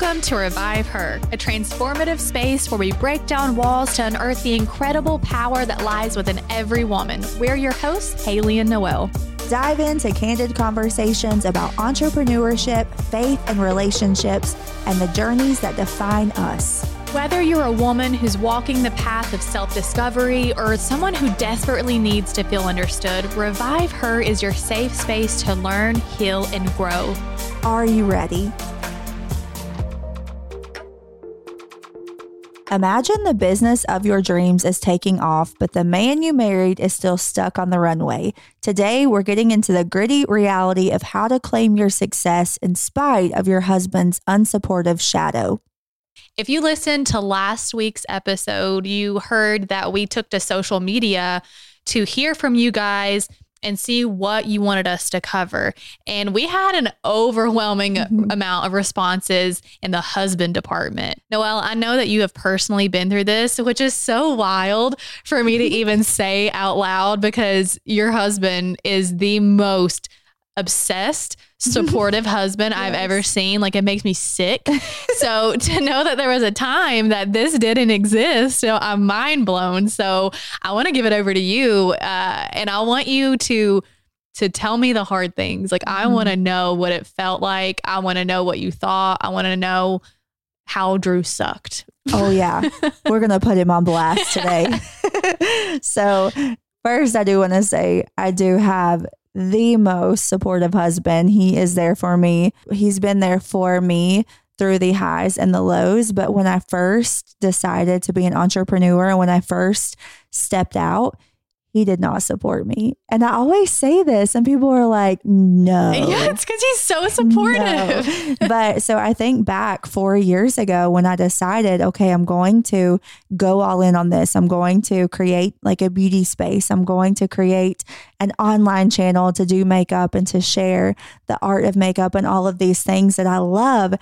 Welcome to Revive Her, a transformative space where we break down walls to unearth the incredible power that lies within every woman. We're your hosts, Haley and Noel. Dive into candid conversations about entrepreneurship, faith, and relationships, and the journeys that define us. Whether you're a woman who's walking the path of self discovery or someone who desperately needs to feel understood, Revive Her is your safe space to learn, heal, and grow. Are you ready? Imagine the business of your dreams is taking off, but the man you married is still stuck on the runway. Today, we're getting into the gritty reality of how to claim your success in spite of your husband's unsupportive shadow. If you listened to last week's episode, you heard that we took to social media to hear from you guys and see what you wanted us to cover. And we had an overwhelming mm-hmm. amount of responses in the husband department. Noel, I know that you have personally been through this, which is so wild for me to even say out loud because your husband is the most obsessed, supportive husband yes. I've ever seen. Like it makes me sick. so to know that there was a time that this didn't exist, so I'm mind blown. So I want to give it over to you, uh, and I want you to to tell me the hard things. Like I want to mm-hmm. know what it felt like. I want to know what you thought. I want to know how Drew sucked. Oh yeah, we're gonna put him on blast today. so first, I do want to say I do have the most supportive husband. He is there for me. He's been there for me through the highs and the lows. But when I first decided to be an entrepreneur and when I first stepped out, he did not support me. And I always say this, and people are like, no. Yeah, it's because he's so supportive. No. but so I think back four years ago when I decided, okay, I'm going to go all in on this. I'm going to create like a beauty space. I'm going to create an online channel to do makeup and to share the art of makeup and all of these things that I love.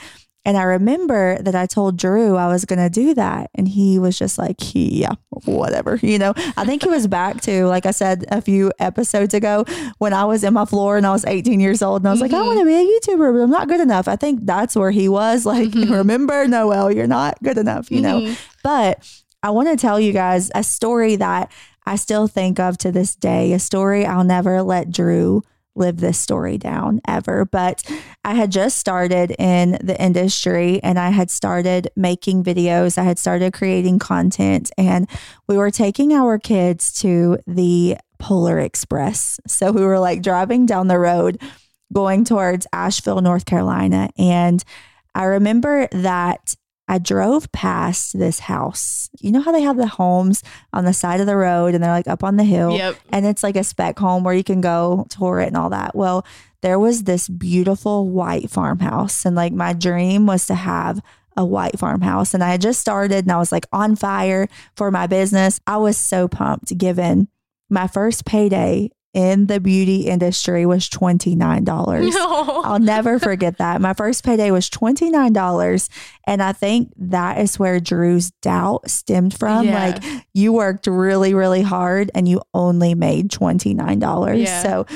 And I remember that I told Drew I was going to do that. And he was just like, yeah, whatever. You know, I think he was back to, like I said a few episodes ago, when I was in my floor and I was 18 years old and I was mm-hmm. like, I mm-hmm. want to be a YouTuber, but I'm not good enough. I think that's where he was like, mm-hmm. remember, Noel, you're not good enough, you mm-hmm. know. But I want to tell you guys a story that I still think of to this day, a story I'll never let Drew live this story down ever. But I had just started in the industry and I had started making videos. I had started creating content and we were taking our kids to the Polar Express. So we were like driving down the road going towards Asheville, North Carolina. And I remember that I drove past this house. You know how they have the homes on the side of the road and they're like up on the hill? Yep. And it's like a spec home where you can go tour it and all that. Well, there was this beautiful white farmhouse. And like my dream was to have a white farmhouse. And I had just started and I was like on fire for my business. I was so pumped given my first payday in the beauty industry was $29. No. I'll never forget that. My first payday was $29. And I think that is where Drew's doubt stemmed from. Yeah. Like you worked really, really hard and you only made $29. Yeah. So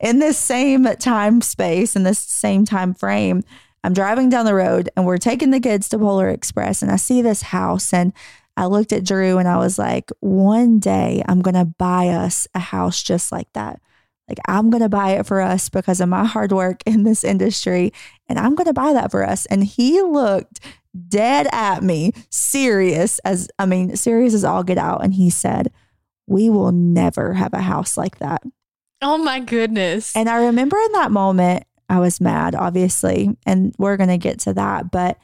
in this same time space, in this same time frame, I'm driving down the road and we're taking the kids to Polar Express and I see this house and I looked at Drew and I was like, one day I'm going to buy us a house just like that. Like, I'm going to buy it for us because of my hard work in this industry. And I'm going to buy that for us. And he looked dead at me, serious as, I mean, serious as all get out. And he said, We will never have a house like that. Oh my goodness. And I remember in that moment, I was mad, obviously. And we're going to get to that. But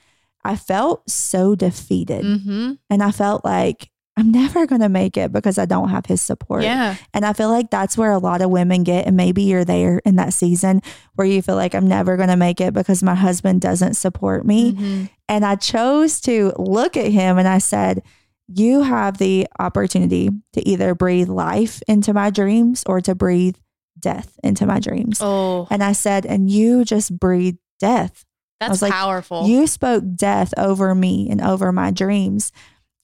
I felt so defeated. Mm-hmm. And I felt like I'm never going to make it because I don't have his support. Yeah. And I feel like that's where a lot of women get. And maybe you're there in that season where you feel like I'm never going to make it because my husband doesn't support me. Mm-hmm. And I chose to look at him and I said, you have the opportunity to either breathe life into my dreams or to breathe death into my dreams. Oh, And I said, and you just breathe death. That's like, powerful. You spoke death over me and over my dreams.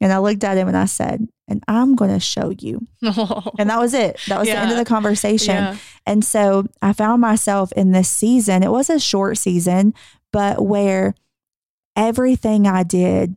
And I looked at him and I said, and I'm going to show you. And that was it. That was the end of the conversation. Yeah. And so I found myself in this season. It was a short season, but where everything I did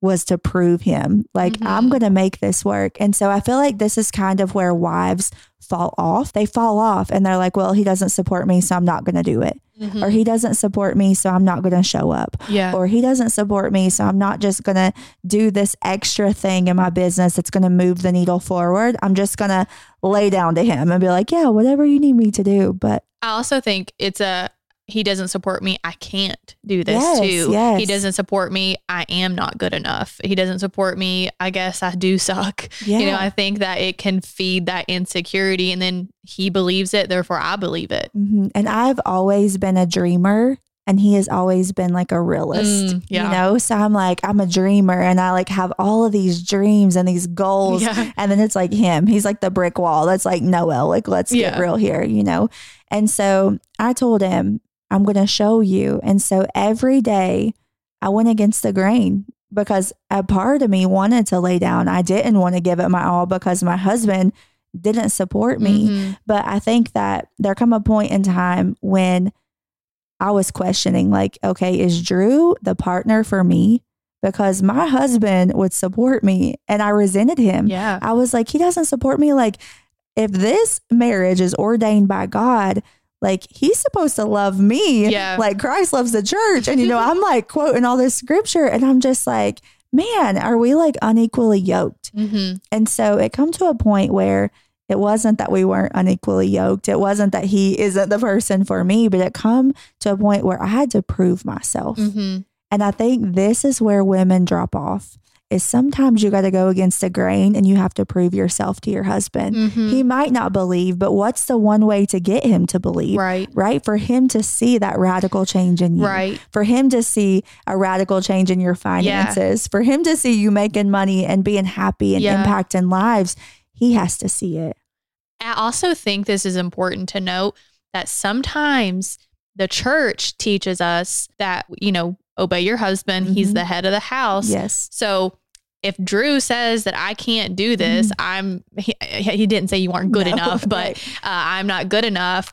was to prove him. Like, Mhm. I'm going to make this work. And so I feel like this is kind of where wives fall off. They fall off and they're like, well, he doesn't support me, so I'm not going to do it. Mhm. Or he doesn't support me, so I'm not going to show up yeah. or he doesn't support me. So I'm not just going to do this extra thing in my business that's going to move the needle forward. I'm just going to lay down to him and be like, yeah, whatever you need me to do. But I also think it's a he doesn't support me. I can't do this Yes, too. yes. He doesn't support me. I am not good enough. He doesn't support me. I guess I do suck. yeah, You know, I think that it can feed that insecurity and then he believes it, therefore I believe it. Mhm. and I've always been a dreamer. And he has always been like a realist, Mm, yeah. you know? So I'm like, I'm a dreamer and I like have all of these dreams and these goals. Yeah. And then it's like him. He's like the brick wall. That's like Noel. Like, let's get real here, you know? And so I told him, I'm going to show you. And so every day I went against the grain because a part of me wanted to lay down. I didn't want to give it my all because my husband didn't support me. Mhm. But I think that there come a point in time when I was questioning, like, okay, is Drew the partner for me? Because my husband would support me and I resented him. Yeah. I was like, he doesn't support me. Like, if this marriage is ordained by God, like he's supposed to love me Yeah. like Christ loves the church. And you know, I'm like quoting all this scripture and I'm just like, man, are we like unequally yoked? hmm And so it come to a point where it wasn't that we weren't unequally yoked. It wasn't that he isn't the person for me, but it come to a point where I had to prove myself. hmm And I think this is where women drop off. Is sometimes you got to go against the grain and you have to prove yourself to your husband. hmm He might not believe, but what's the one way to get him to believe? Right. Right? For him to see that radical change in you Right. for him to see a radical change in your finances, for him to see you making money and being happy and Yeah. impacting lives, he has to see it. I also think this is important to note that sometimes the church teaches us that, you know, obey your husband. He's Mhm. the head of the house. Yes. So if Drew says that I can't do this, I'm, he, he didn't say you aren't good Mm-hmm. No, enough, but right. uh, I'm not good enough.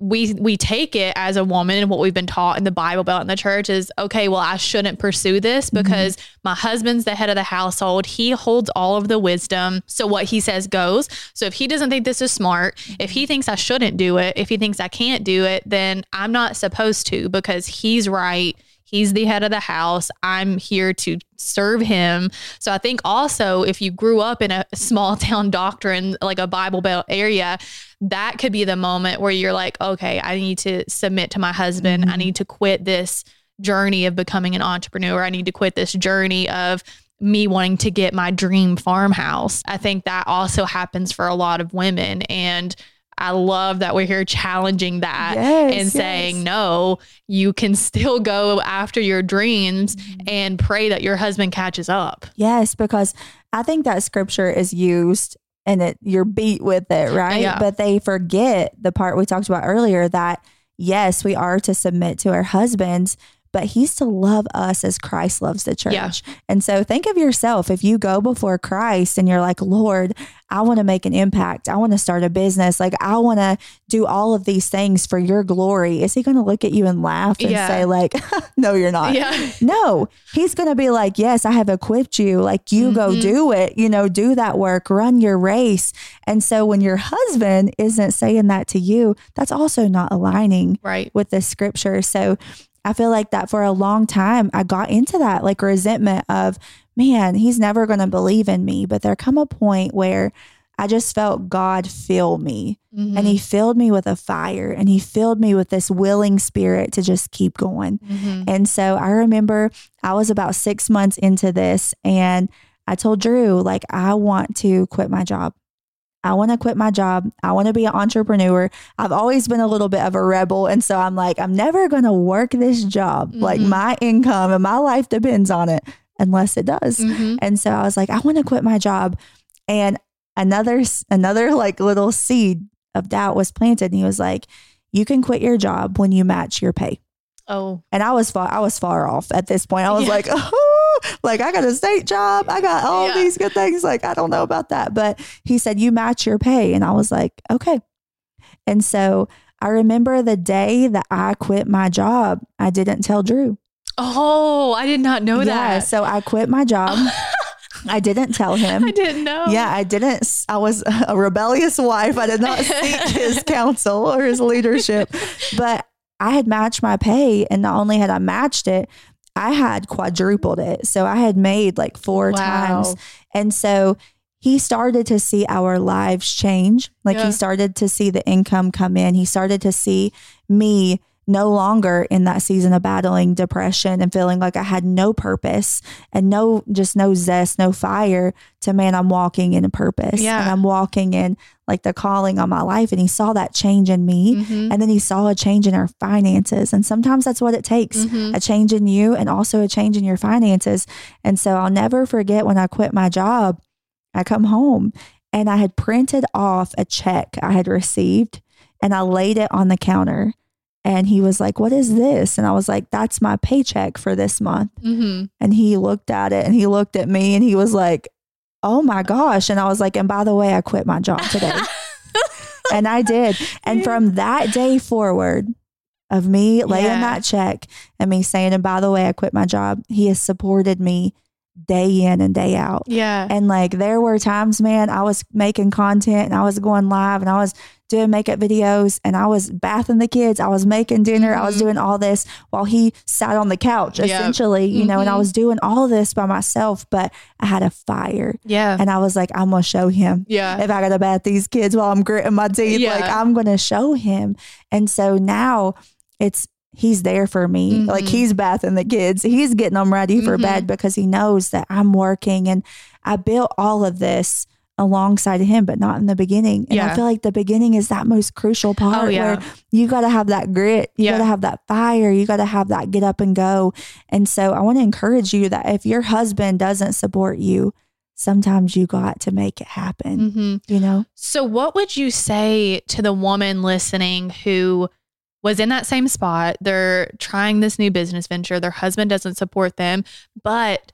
We we take it as a woman and what we've been taught in the Bible Belt in the church is okay. Well, I shouldn't pursue this Mm-hmm. because my husband's the head of the household. He holds all of the wisdom. So what he says goes. So if he doesn't think this is smart, if he thinks I shouldn't do it, if he thinks I can't do it, then I'm not supposed to because he's right. He's the head of the house. I'm here to serve him. So I think also if you grew up in a small town doctrine, like a Bible Belt area, that could be the moment where you're like, okay, I need to submit to my husband. I Mhm. need to quit this journey of becoming an entrepreneur. I need to quit this journey of me wanting to get my dream farmhouse. I think that also happens for a lot of women. And I love that we're here challenging that Yes, and saying, yes. no, you can still go after your dreams mm-hmm. and pray that your husband catches up. Yes, because I think that scripture is used and it you're beat with it, right? Yeah. But they forget the part we talked about earlier that yes, we are to submit to our husbands, but he's to love us as Christ loves the church. Yeah. And so think of yourself if you go before Christ and you're like, Lord, I want to make an impact. I want to start a business. Like I want to do all of these things for your glory. Is he going to look at you and laugh and Yeah. say like, no, you're not. Yeah. No, he's going to be like, Yes, I have equipped you. Like, you go Mhm. do it, you know, do that work, run your race. And so when your husband isn't saying that to you, that's also not aligning Right. with the scripture. So I feel like that for a long time, I got into that like resentment of, man, he's never going to believe in me. But there come a point where I just felt God fill me and he filled me with a fire and he filled me with this willing spirit to just keep going. Mhm. And so I remember I was about six months into this and I told Drew, like, I want to quit my job. I want to quit my job. I want to be an entrepreneur. I've always been a little bit of a rebel. And so I'm like, I'm never going to work this job. Like, Mhm. my income and my life depends on it. unless it does. Mhm. And so I was like, I want to quit my job. And another another like little seed of doubt was planted. And he was like, You can quit your job when you match your pay. Oh, And I was far I was far off at this point. I was Yeah. like, oh, like I got a state job. I got all Yeah. these good things. Like, I don't know about that. But he said, You match your pay. And I was like, okay. And so I remember the day that I quit my job, I didn't tell Drew. oh, I did not know yeah. that. So I quit my job. I didn't tell him. I didn't know. Yeah, I didn't. I was a rebellious wife. I did not seek his counsel or his leadership, but I had matched my pay. And not only had I matched it, I had quadrupled it. So I had made like four Wow. times. And so he started to see our lives change. Like Yeah. he started to see the income come in. He started to see me no longer in that season of battling depression and feeling like I had no purpose and no, just no zest, no fire to man, I'm walking in a purpose Yeah. and I'm walking in like the calling on my life. And he saw that change in me. Mhm. And then he saw a change in our finances. And sometimes that's what it takes Mhm. a change in you and also a change in your finances. And so I'll never forget when I quit my job, I come home and I had printed off a check I had received and I laid it on the counter. And he was like, What is this? And I was like, That's my paycheck for this month. Mhm. And he looked at it and he looked at me and he was like, Oh my gosh. And I was like, And by the way, I quit my job today. and I did. And from that day forward, of me laying Yeah. that check and me saying, and by the way, I quit my job, he has supported me day in and day out. Yeah. And like there were times, man, I was making content and I was going live and I was doing makeup videos and I was bathing the kids. I was making dinner. I was Mhm. doing all this while he sat on the couch, Yep. essentially, you know, and I Mhm. was doing all this by myself, but I had a fire. yeah. And I was like, I'm going to show him Yeah. if I got to bath these kids while I'm gritting my teeth, like I'm going to show him. And so now it's, he's there for me. Like Mhm. he's bathing the kids. He's getting them ready for Mhm. bed because he knows that I'm working. And I built all of this alongside of him, but not in the beginning. And I feel like the beginning is that most crucial part Oh, yeah. where you got to have that grit. You Yeah. got to have that fire. You got to have that get up and go. And so I want to encourage you that if your husband doesn't support you, sometimes you got to make it happen, hmm you know? So, what would you say to the woman listening who was in that same spot? They're trying this new business venture, their husband doesn't support them, but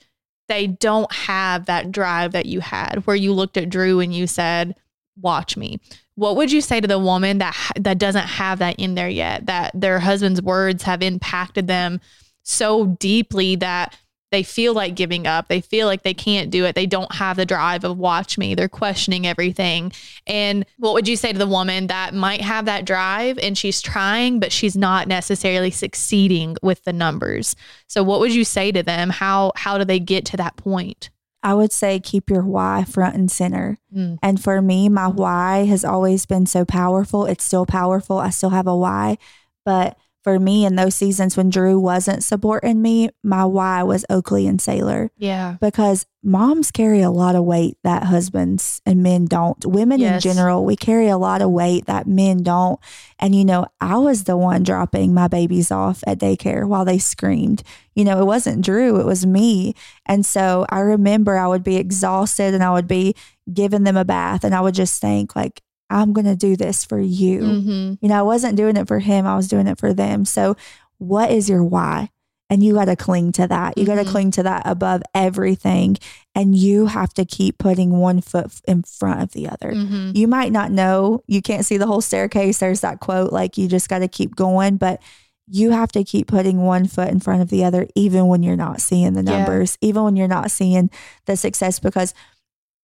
they don't have that drive that you had where you looked at Drew and you said, Watch me. What would you say to the woman that that doesn't have that in there yet? That their husband's words have impacted them so deeply that they feel like giving up. They feel like they can't do it. They don't have the drive of watch me. They're questioning everything. And what would you say to the woman that might have that drive and she's trying, but she's not necessarily succeeding with the numbers? So what would you say to them? How how do they get to that point? I would say keep your why front and center. Mm. And for me, my why has always been so powerful. It's still powerful. I still have a why. But for me, in those seasons when Drew wasn't supporting me, my why was Oakley and Sailor Yeah. because moms carry a lot of weight that husbands and men don't. Women Yes. in general, we carry a lot of weight that men don't. And, you know, I was the one dropping my babies off at daycare while they screamed. You know, it wasn't Drew, it was me. And so I remember I would be exhausted and I would be giving them a bath and I would just think, like, I'm going to do this for you. Mm-hmm. You know, I wasn't doing it for him, I was doing it for them. So, what is your why? And you got to cling to that. You got Mhm. to cling to that above everything. And you have to keep putting one foot in front of the other. Mm-hmm. You might not know, you can't see the whole staircase. There's that quote, like, you just got to keep going. But you have to keep putting one foot in front of the other, even when you're not seeing the Yeah. numbers, even when you're not seeing the success, because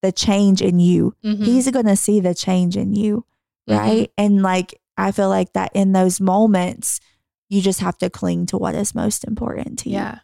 the change in you Mm-hmm. he's going to see the change in you right and like i feel like that in those moments you just have to cling to what is most important to you Yeah.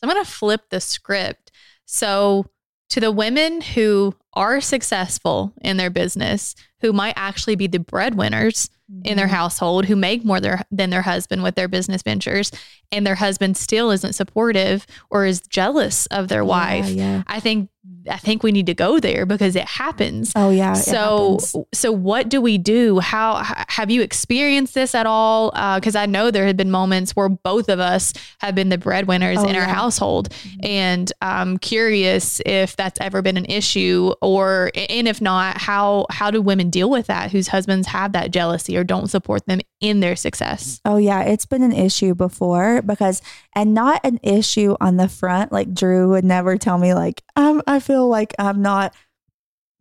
So I'm going to flip the script. So, to the women who are successful in their business, who might actually be the breadwinners in their Mhm. household, who make more their, than their husband with their business ventures, and their husband still isn't supportive or is jealous of their wife. Yeah. I think I think we need to go there because it happens. Oh yeah. so so what do we do? How have you experienced this at all? Because I know there have been moments where both of us have been the breadwinners Oh, in our yeah. Mm-hmm. household, and I'm curious if that's ever been an issue, or and if not, how how do women deal with that? Whose husbands have that jealousy or don't support them in their success? Oh yeah, it's been an issue before because and not an issue on the front like Drew would never tell me like um I feel like I'm not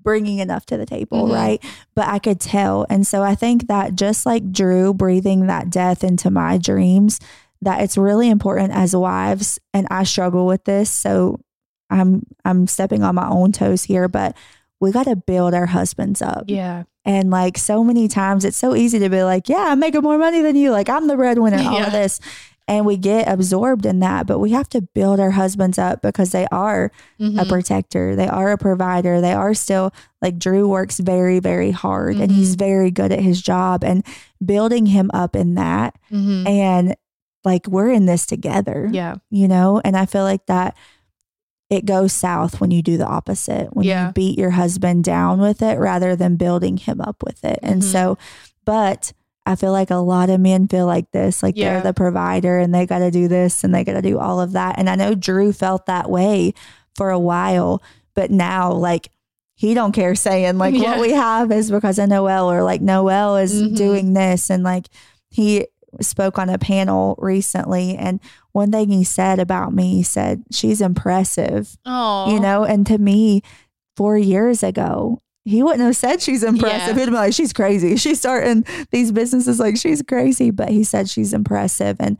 bringing enough to the table, Mhm. right? But I could tell. And so I think that just like Drew breathing that death into my dreams that it's really important as wives and I struggle with this, so I'm I'm stepping on my own toes here, but we got to build our husbands up. Yeah, And like so many times, it's so easy to be like, yeah, I'm making more money than you. Like I'm the breadwinner, all Yeah. of this. And we get absorbed in that, but we have to build our husbands up because they are a Mhm. protector. They are a provider. They are still like Drew works very, very hard and he's very good at his job and building him up in that. Mhm. And like we're in this together, yeah, you know? And I feel like that it goes south when you do the opposite, when Yeah. you beat your husband down with it rather than building him up with it. And Mhm. so, but I feel like a lot of men feel like this, like Yeah. they're the provider and they got to do this and they got to do all of that. And I know Drew felt that way for a while, but now like he don't care saying like Yeah. what we have is because of Noel or like Noel is Mhm. doing this and like he spoke on a panel recently and one thing he said about me he said she's impressive oh, you know and to me 4 years ago he wouldn't have said she's impressive. Yeah. he'd be like she's crazy. She's starting these businesses like she's crazy but he said she's impressive and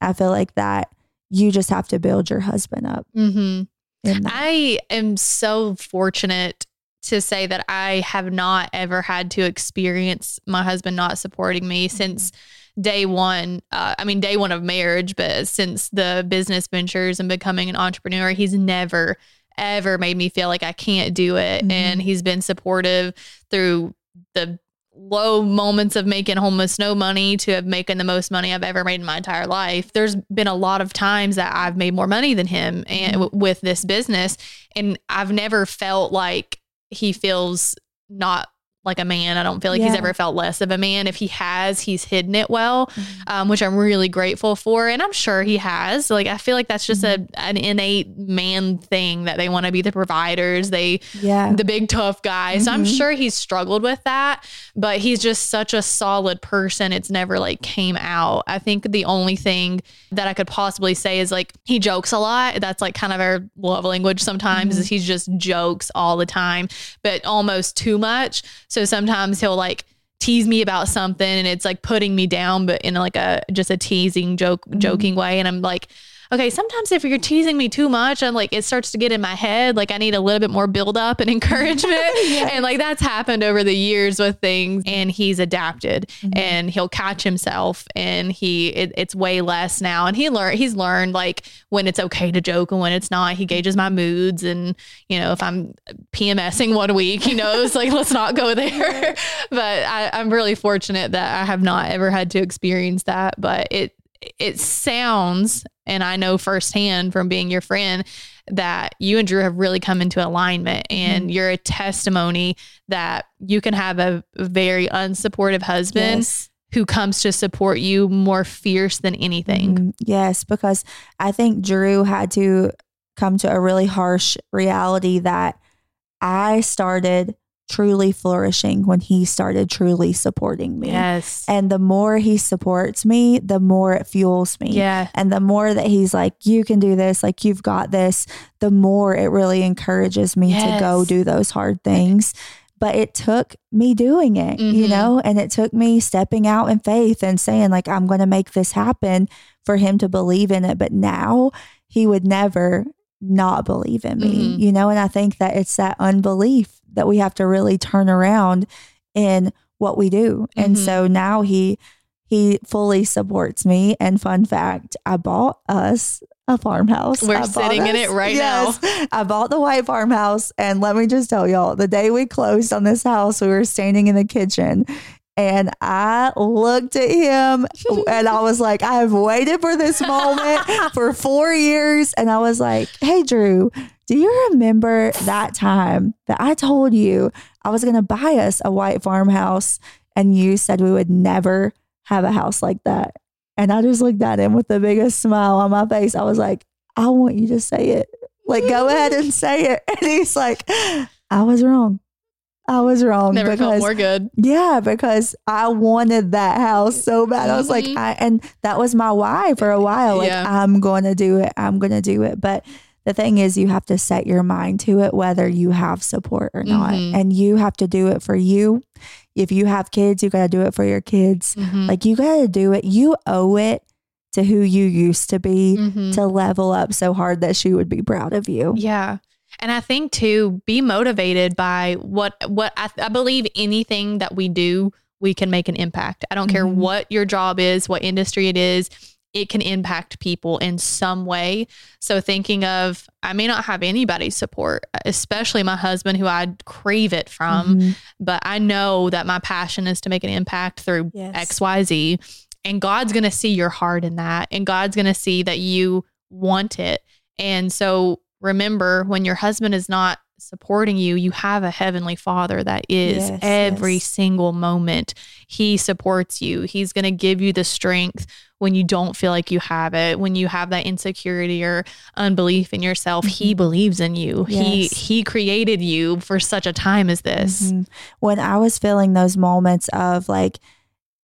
I feel like that you just have to build your husband up Mm-hmm. I am so fortunate to say that I have not ever had to experience my husband not supporting me since day one. Uh, I mean, day one of marriage, but since the business ventures and becoming an entrepreneur, he's never, ever made me feel like I can't do it. Mhm. And he's been supportive through the low moments of making almost no money to have making the most money I've ever made in my entire life. There's been a lot of times that I've made more money than him and w- with this business and I've never felt like he feels not like a man. I don't feel like he's ever felt less of a man. If he has, he's hidden it well, Mhm. um, which I'm really grateful for. And I'm sure he has. Like, I feel like that's just a an innate man thing that they want to be the providers. They yeah the big tough guy. So I'm Mhm. sure he's struggled with that, but he's just such a solid person. It's never like came out. I think the only thing that I could possibly say is like he jokes a lot. That's like kind of our love language sometimes is he's just jokes all the time, but almost too much. So sometimes he'll like tease me about something and it's like putting me down but in like a just a teasing joke Mhm. joking way and I'm like okay, sometimes if you're teasing me too much, I'm like, it starts to get in my head. Like, I need a little bit more build up and encouragement. Yeah. And like, that's happened over the years with things. And he's adapted Mhm. and he'll catch himself and he, it, it's way less now. And he learned, he's learned like when it's okay to joke and when it's not. He gauges my moods. And, you know, if I'm PMSing one week, he knows, like, let's not go there. but I, I'm really fortunate that I have not ever had to experience that. But it, it sounds, and I know firsthand from being your friend, that you and Drew have really come into alignment and you're a testimony that you can have a very unsupportive husband Yes. who comes to support you more fierce than anything. Mhm. Yes, because I think Drew had to come to a really harsh reality that I started truly flourishing when he started truly supporting me. Yes. And the more he supports me, the more it fuels me. yeah. And the more that he's like, you can do this, like you've got this, the more it really encourages me to go do those hard things. But it took me doing it, you Mhm. know, and it took me stepping out in faith and saying, like, I'm going to make this happen for him to believe in it. But now he would never not believe in me, Mhm. you know, and I think that it's that unbelief that we have to really turn around in what we do. And Mhm. so now he, he fully supports me. And fun fact, I bought us a farmhouse. We're sitting in it right yes, I bought the white farmhouse. And let me just tell y'all, the day we closed on this house, we were standing in the kitchen and I looked at him and I was like, I have waited for this moment for four years. And I was like, Hey, Drew, do you remember that time that I told you I was going to buy us a white farmhouse and you said we would never have a house like that? And I just looked at him with the biggest smile on my face. I was like, I want you to say it. Like, go ahead and say it. And he's like, I was wrong. I was wrong. Never felt because more good. yeah, because I wanted that house so bad. I was like, Mhm. I, and that was my why for a while. Like, Yeah. I'm going to do it. I'm going to do it. But the thing is, you have to set your mind to it, whether you have support or not. Mhm. And you have to do it for you. If you have kids, you got to do it for your kids. Mhm. Like, you got to do it. You owe it to who you used to be Mhm. to level up so hard that she would be proud of you. Yeah. And I think too, be motivated by what what I, I believe anything that we do, we can make an impact. I don't care Mhm. what your job is, what industry it is, it can impact people in some way. So thinking of I may not have anybody's support, especially my husband who I crave it from, Mhm. but I know that my passion is to make an impact through Yes. XYZ. And God's going to see your heart in that. And God's going to see that you want it. And so remember, when your husband is not supporting you, you have a heavenly father that is Yes, every yes. single moment. He supports you. He's going to give you the strength when you don't feel like you have it, when you have that insecurity or unbelief in yourself. He Mhm. believes in you. He Yes. he created you for such a time as this. Mhm. When I was feeling those moments of like,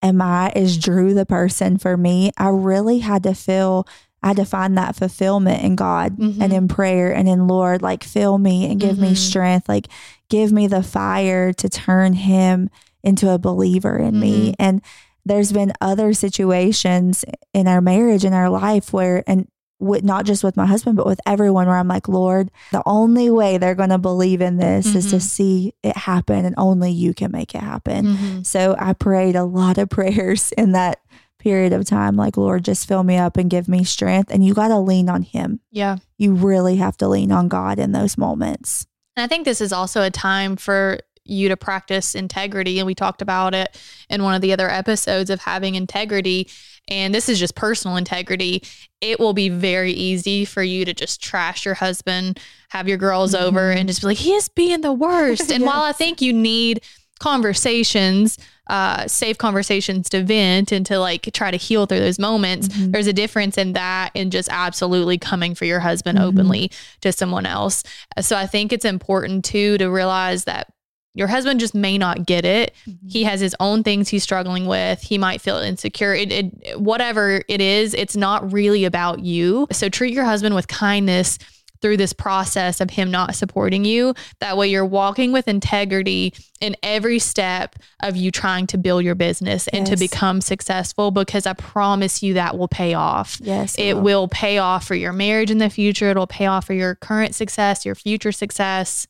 am I, is Drew the person for me? I really had to feel, I had to find that fulfillment in God Mhm. and in prayer and in Lord, like, fill me and give me Mhm. strength, like, give me the fire to turn him into a believer in me. Mhm. And there's been other situations in our marriage, in our life where, and with not just with my husband, but with everyone where I'm like, Lord, the only way they're going to believe in this is to Mhm. see it happen and only you can make it happen. Mhm. So I prayed a lot of prayers in that period of time. Like, Lord, just fill me up and give me strength. And you got to lean on him. Yeah. You really have to lean on God in those moments. And I think this is also a time for you to practice integrity. And we talked about it in one of the other episodes of having integrity. And this is just personal integrity. It will be very easy for you to just trash your husband, have your girls over, Mhm. and just be like, he is being the worst. And while I think you need conversations, uh, safe conversations to vent and to like try to heal through those moments, Mhm. there's a difference in that and just absolutely coming for your husband Mhm. openly to someone else. So I think it's important too to realize that your husband just may not get it. He has his own things he's struggling with. He might feel insecure. It, it, whatever it is, it's not really about you. So treat your husband with kindness through this process of him not supporting you. That way you're walking with integrity in every step of you trying to build your business and to become successful because I promise you that will pay off. Yes. It will pay off for your marriage in the future. It'll pay off for your current success, your future success.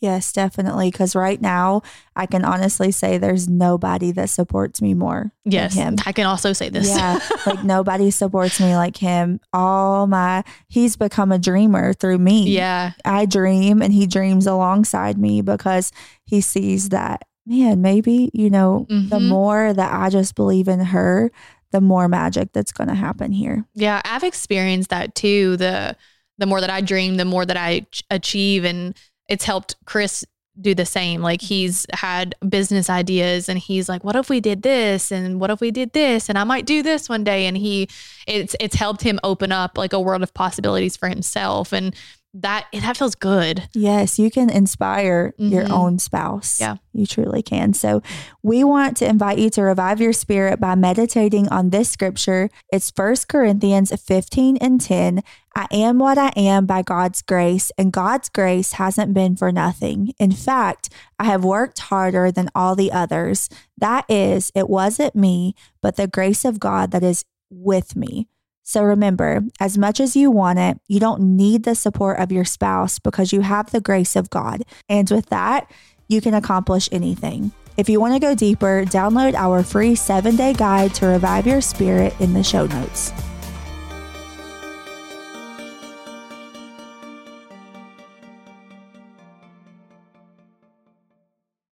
Yes, definitely. Because right now, I can honestly say there's nobody that supports me more Yes. than him. I can also say this. Yeah, like nobody supports me like him. All my, he's become a dreamer through me. yeah. I dream and he dreams alongside me because he sees that, man, maybe, you know, the Mhm. more that I just believe in her, the more magic that's going to happen here. Yeah, I've experienced that too. The the more that I dream, the more that I ch- achieve and it's helped Chris do the same. Like he's had business ideas and he's like, "What if we did this? And what if we did this? And I might do this one day." And he it's it's helped him open up like a world of possibilities for himself and that that feels good. Yes, you can inspire your Mhm. own spouse. Yeah. You truly can. So, we want to invite you to revive your spirit by meditating on this scripture. It's 1 Corinthians 15 and 10. I am what I am by God's grace, and God's grace hasn't been for nothing. In fact, I have worked harder than all the others. That is, it wasn't me, but the grace of God that is with me. So remember, as much as you want it, you don't need the support of your spouse because you have the grace of God. And with that, you can accomplish anything. If you want to go deeper, download our free seven day guide to revive your spirit in the show notes.